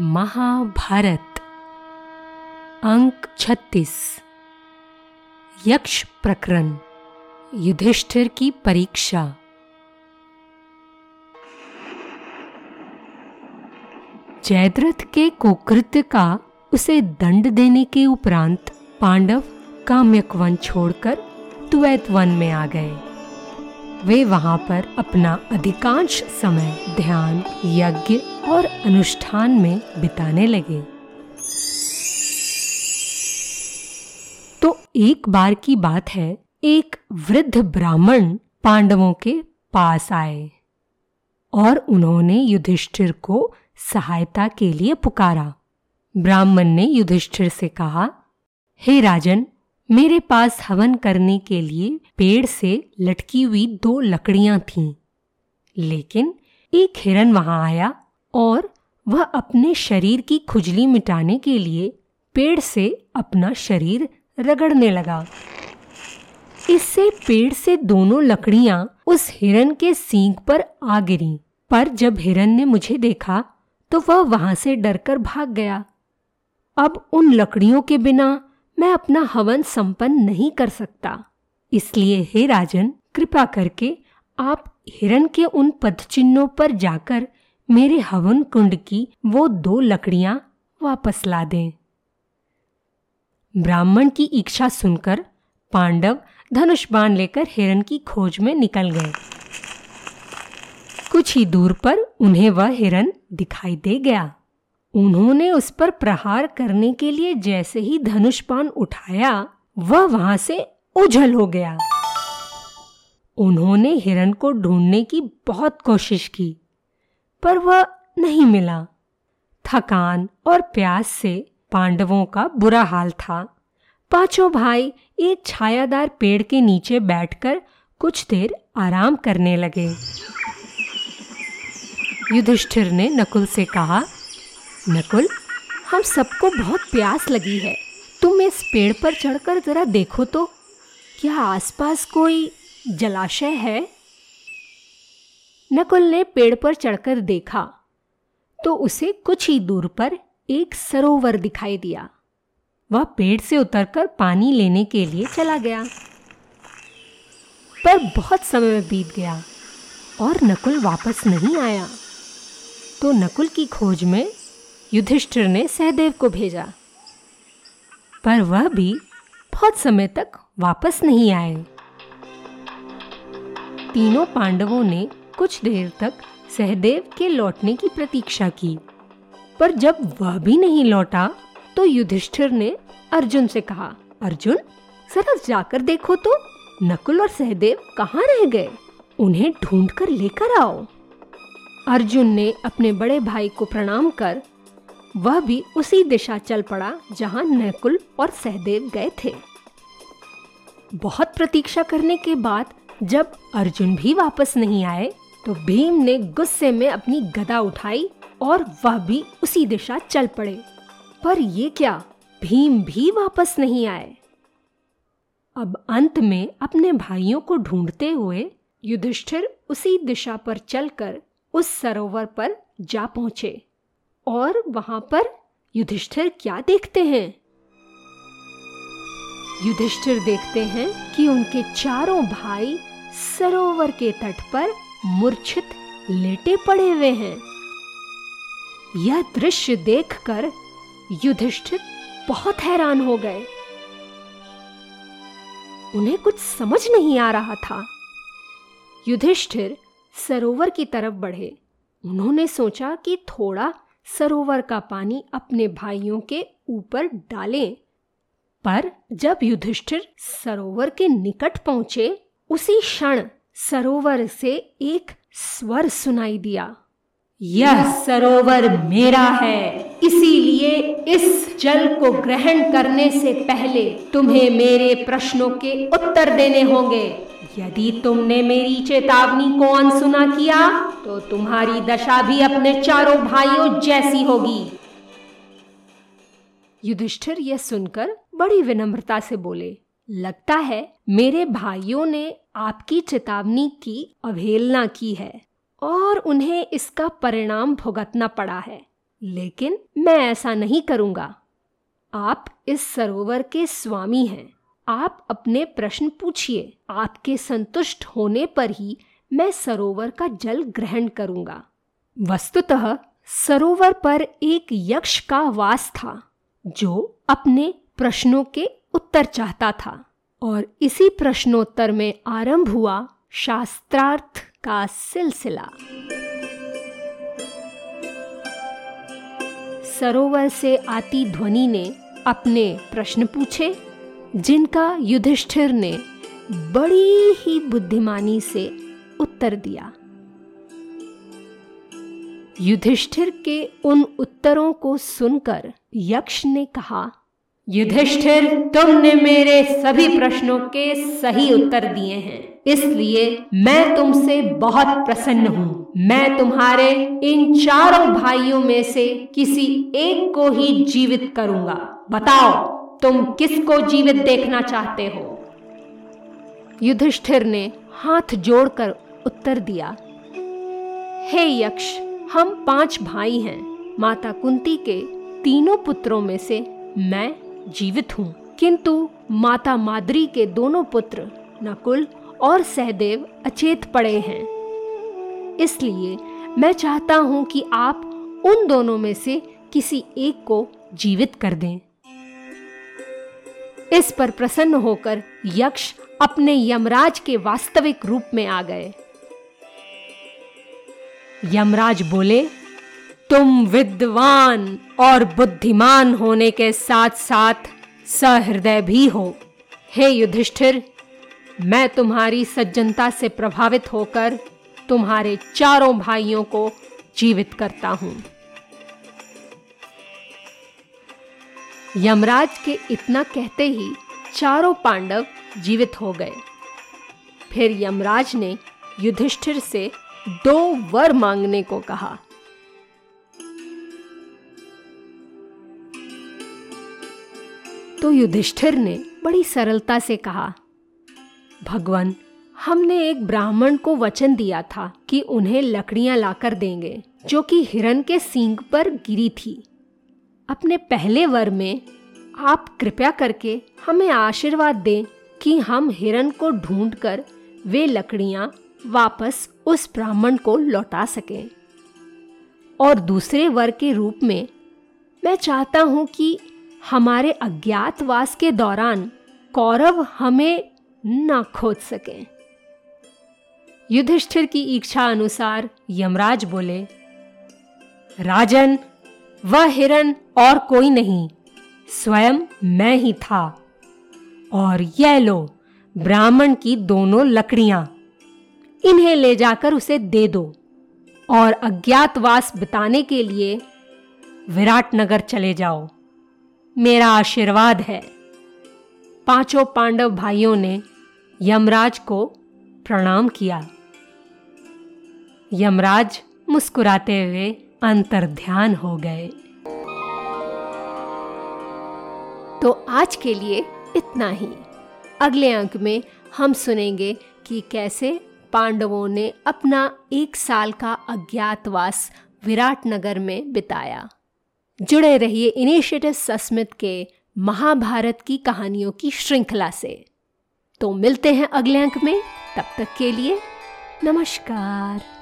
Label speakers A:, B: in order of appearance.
A: महाभारत, अंक छत्तीस। यक्ष प्रकरण, युधिष्ठिर की परीक्षा। जयद्रथ के कुकृत्य का उसे दंड देने के उपरांत पांडव काम्यक वन छोड़कर द्वैत वन में आ गए। वे वहाँ पर अपना अधिकांश समय ध्यान, यज्ञ और अनुष्ठान में बिताने लगे। तो एक बार की बात है, एक वृद्ध ब्राह्मण पांडवों के पास आए और उन्होंने युधिष्ठिर को सहायता के लिए पुकारा। ब्राह्मण ने युधिष्ठिर से कहा, हे राजन मेरे पास हवन करने के लिए पेड़ से लटकी हुई दो लकड़ियाँ थीं। लेकिन एक हिरन वहाँ आया और वह अपने शरीर की खुजली मिटाने के लिए पेड़ से अपना शरीर रगड़ने लगा। इससे पेड़ से दोनों लकड़ियाँ उस हिरन के सींग पर आ गिरी। पर जब हिरन ने मुझे देखा तो वह वहाँ से डरकर भाग गया। अब उन लकड़ियों के बिना मैं अपना हवन संपन्न नहीं कर सकता। इसलिए हे राजन, कृपा करके आप हिरन के उन पदचिन्हों पर जाकर मेरे हवन कुंड की वो दो लकड़ियाँ वापस ला दें। ब्राह्मण की इच्छा सुनकर पांडव धनुष बाण लेकर हिरन की खोज में निकल गए। कुछ ही दूर पर उन्हें वह हिरन दिखाई दे गया। उन्होंने उस पर प्रहार करने के लिए जैसे ही धनुष पान उठाया, वह वहाँ से उझल हो गया। उन्होंने हिरन को ढूँढने की बहुत कोशिश की, पर वह नहीं मिला। थकान और प्यास से पांडवों का बुरा हाल था। पाँचों भाई एक छायादार पेड़ के नीचे बैठकर कुछ देर आराम करने लगे। युधिष्ठिर ने नकुल से कहा नकुल, हम सबको बहुत प्यास लगी है। तुम इस पेड़ पर चढ़कर जरा देखो तो क्या आसपास कोई जलाशय है? नकुल ने पेड़ पर चढ़कर देखा तो उसे कुछ ही दूर पर एक सरोवर दिखाई दिया। वह पेड़ से उतरकर पानी लेने के लिए चला गया। पर बहुत समय बीत गया और नकुल वापस नहीं आया। तो नकुल की खोज में युधिष्ठिर ने सहदेव को भेजा। पर वह भी बहुत समय तक वापस नहीं आए। तीनों पांडवों ने कुछ देर तक सहदेव के लौटने की प्रतीक्षा की। पर जब वह भी नहीं लौटा तो युधिष्ठिर ने अर्जुन से कहा, अर्जुन, जरा जाकर देखो तो नकुल और सहदेव कहाँ रह गए? उन्हें ढूंढ कर लेकर आओ। अर्जुन ने अपने बड़े भाई को प्रणाम कर वह भी उसी दिशा चल पड़ा जहाँ नकुल और सहदेव गए थे। बहुत प्रतीक्षा करने के बाद जब अर्जुन भी वापस नहीं आए तो भीम ने गुस्से में अपनी गदा उठाई और वह भी उसी दिशा चल पड़े। पर ये क्या? भीम भी वापस नहीं आए। अब अंत में अपने भाइयों को ढूंढते हुए युधिष्ठिर उसी दिशा पर चलकर उस सरोवर पर जा पहुँचे। और वहाँ पर युधिष्ठिर क्या देखते हैं? युधिष्ठिर देखते हैं कि उनके चारों भाई सरोवर के तट पर मूर्छित लेटे पड़े हुए हैं। यह दृश्य देखकर युधिष्ठिर बहुत हैरान हो गए। उन्हें कुछ समझ नहीं आ रहा था। युधिष्ठिर सरोवर की तरफ़ बढ़े। उन्होंने सोचा कि थोड़ा सरोवर का पानी अपने भाइयों के ऊपर डालें। पर जब युधिष्ठिर सरोवर के निकट पहुँचे, उसी क्षण सरोवर से एक स्वर सुनाई दिया।
B: यह सरोवर मेरा है। इसीलिए इस जल को ग्रहण करने से पहले तुम्हें मेरे प्रश्नों के उत्तर देने होंगे। यदि तुमने मेरी चेतावनी को अनसुना किया तो तुम्हारी दशा भी अपने चारों भाइयों जैसी होगी।
A: युधिष्ठिर यह सुनकर बड़ी विनम्रता से बोले, लगता है मेरे भाइयों ने आपकी चेतावनी की अवहेलना की है और उन्हें इसका परिणाम भुगतना पड़ा है।
B: लेकिन मैं ऐसा नहीं करूँगा। आप इस सरोवर के स्वामी हैं। आप अपने प्रश्न पूछिए। आपके संतुष्ट होने पर ही मैं सरोवर का जल ग्रहण करूँगा। वस्तुतः सरोवर पर एक यक्ष का वास था, जो अपने प्रश्नों के उत्तर चाहता था। और इसी प्रश्नोत्तर में आरंभ हुआ शास्त्रार्थ का सिलसिला। सरोवर से आती ध्वनि ने अपने प्रश्न पूछे। जिनका युधिष्ठिर ने बड़ी ही बुद्धिमानी से उत्तर दिया। युधिष्ठिर के उन उत्तरों को सुनकर यक्ष ने कहा,
A: युधिष्ठिर, तुमने मेरे सभी प्रश्नों के सही उत्तर दिए हैं। इसलिए मैं तुमसे बहुत प्रसन्न हूँ। मैं तुम्हारे इन चारों भाइयों में से किसी एक को ही जीवित करूँगा। बताओ तुम किसको जीवित देखना चाहते हो?
B: युधिष्ठिर ने हाथ जोड़कर उत्तर दिया, हे यक्ष, हम पाँच भाई हैं। माता कुंती के तीनों पुत्रों में से मैं जीवित हूँ। किंतु माता माद्री के दोनों पुत्र नकुल और सहदेव अचेत पड़े हैं। इसलिए मैं चाहता हूँ कि आप उन दोनों में से किसी एक को जीवित कर दें। इस पर प्रसन्न होकर यक्ष अपने यमराज के वास्तविक रूप में आ गए।
A: यमराज बोले, तुम विद्वान और बुद्धिमान होने के साथ साथ सहृदय भी हो। हे युधिष्ठिर, मैं तुम्हारी सज्जनता से प्रभावित होकर तुम्हारे चारों भाइयों को जीवित करता हूँ।
B: यमराज के इतना कहते ही चारों पांडव जीवित हो गए। फिर यमराज ने युधिष्ठिर से दो वर मांगने को कहा। तो युधिष्ठिर ने बड़ी सरलता से कहा, भगवान, हमने एक ब्राह्मण को वचन दिया था कि उन्हें लकड़ियाँ लाकर देंगे, जो कि हिरण के सींग पर गिरी थी। अपने पहले वर में आप कृपया करके हमें आशीर्वाद दें कि हम हिरण को ढूंढकर वे लकड़ियाँ वापस उस ब्राह्मण को लौटा सकें। और दूसरे वर के रूप में मैं चाहता हूँ कि हमारे अज्ञातवास के दौरान कौरव हमें न खोज सके।
A: युधिष्ठिर की इच्छा अनुसार यमराज बोले, राजन वह हिरन और कोई नहीं, स्वयं मैं ही था। और यह लो, ब्राह्मण की दोनों लकड़ियाँ। इन्हें ले जाकर उसे दे दो, और अज्ञातवास बिताने के लिए विराटनगर चले जाओ। मेरा आशीर्वाद है। पाँचों पांडव भाइयों ने यमराज को प्रणाम किया। यमराज मुस्कुराते हुए अंतर ध्यान हो गए।
B: तो आज के लिए इतना ही। अगले अंक में हम सुनेंगे कि कैसे पांडवों ने अपना एक साल का अज्ञातवास विराटनगर में बिताया। जुड़े रहिए इनिशिएटिव सस्मित के महाभारत की कहानियों की श्रृंखला से। तो मिलते हैं अगले अंक में। तब तक के लिए नमस्कार।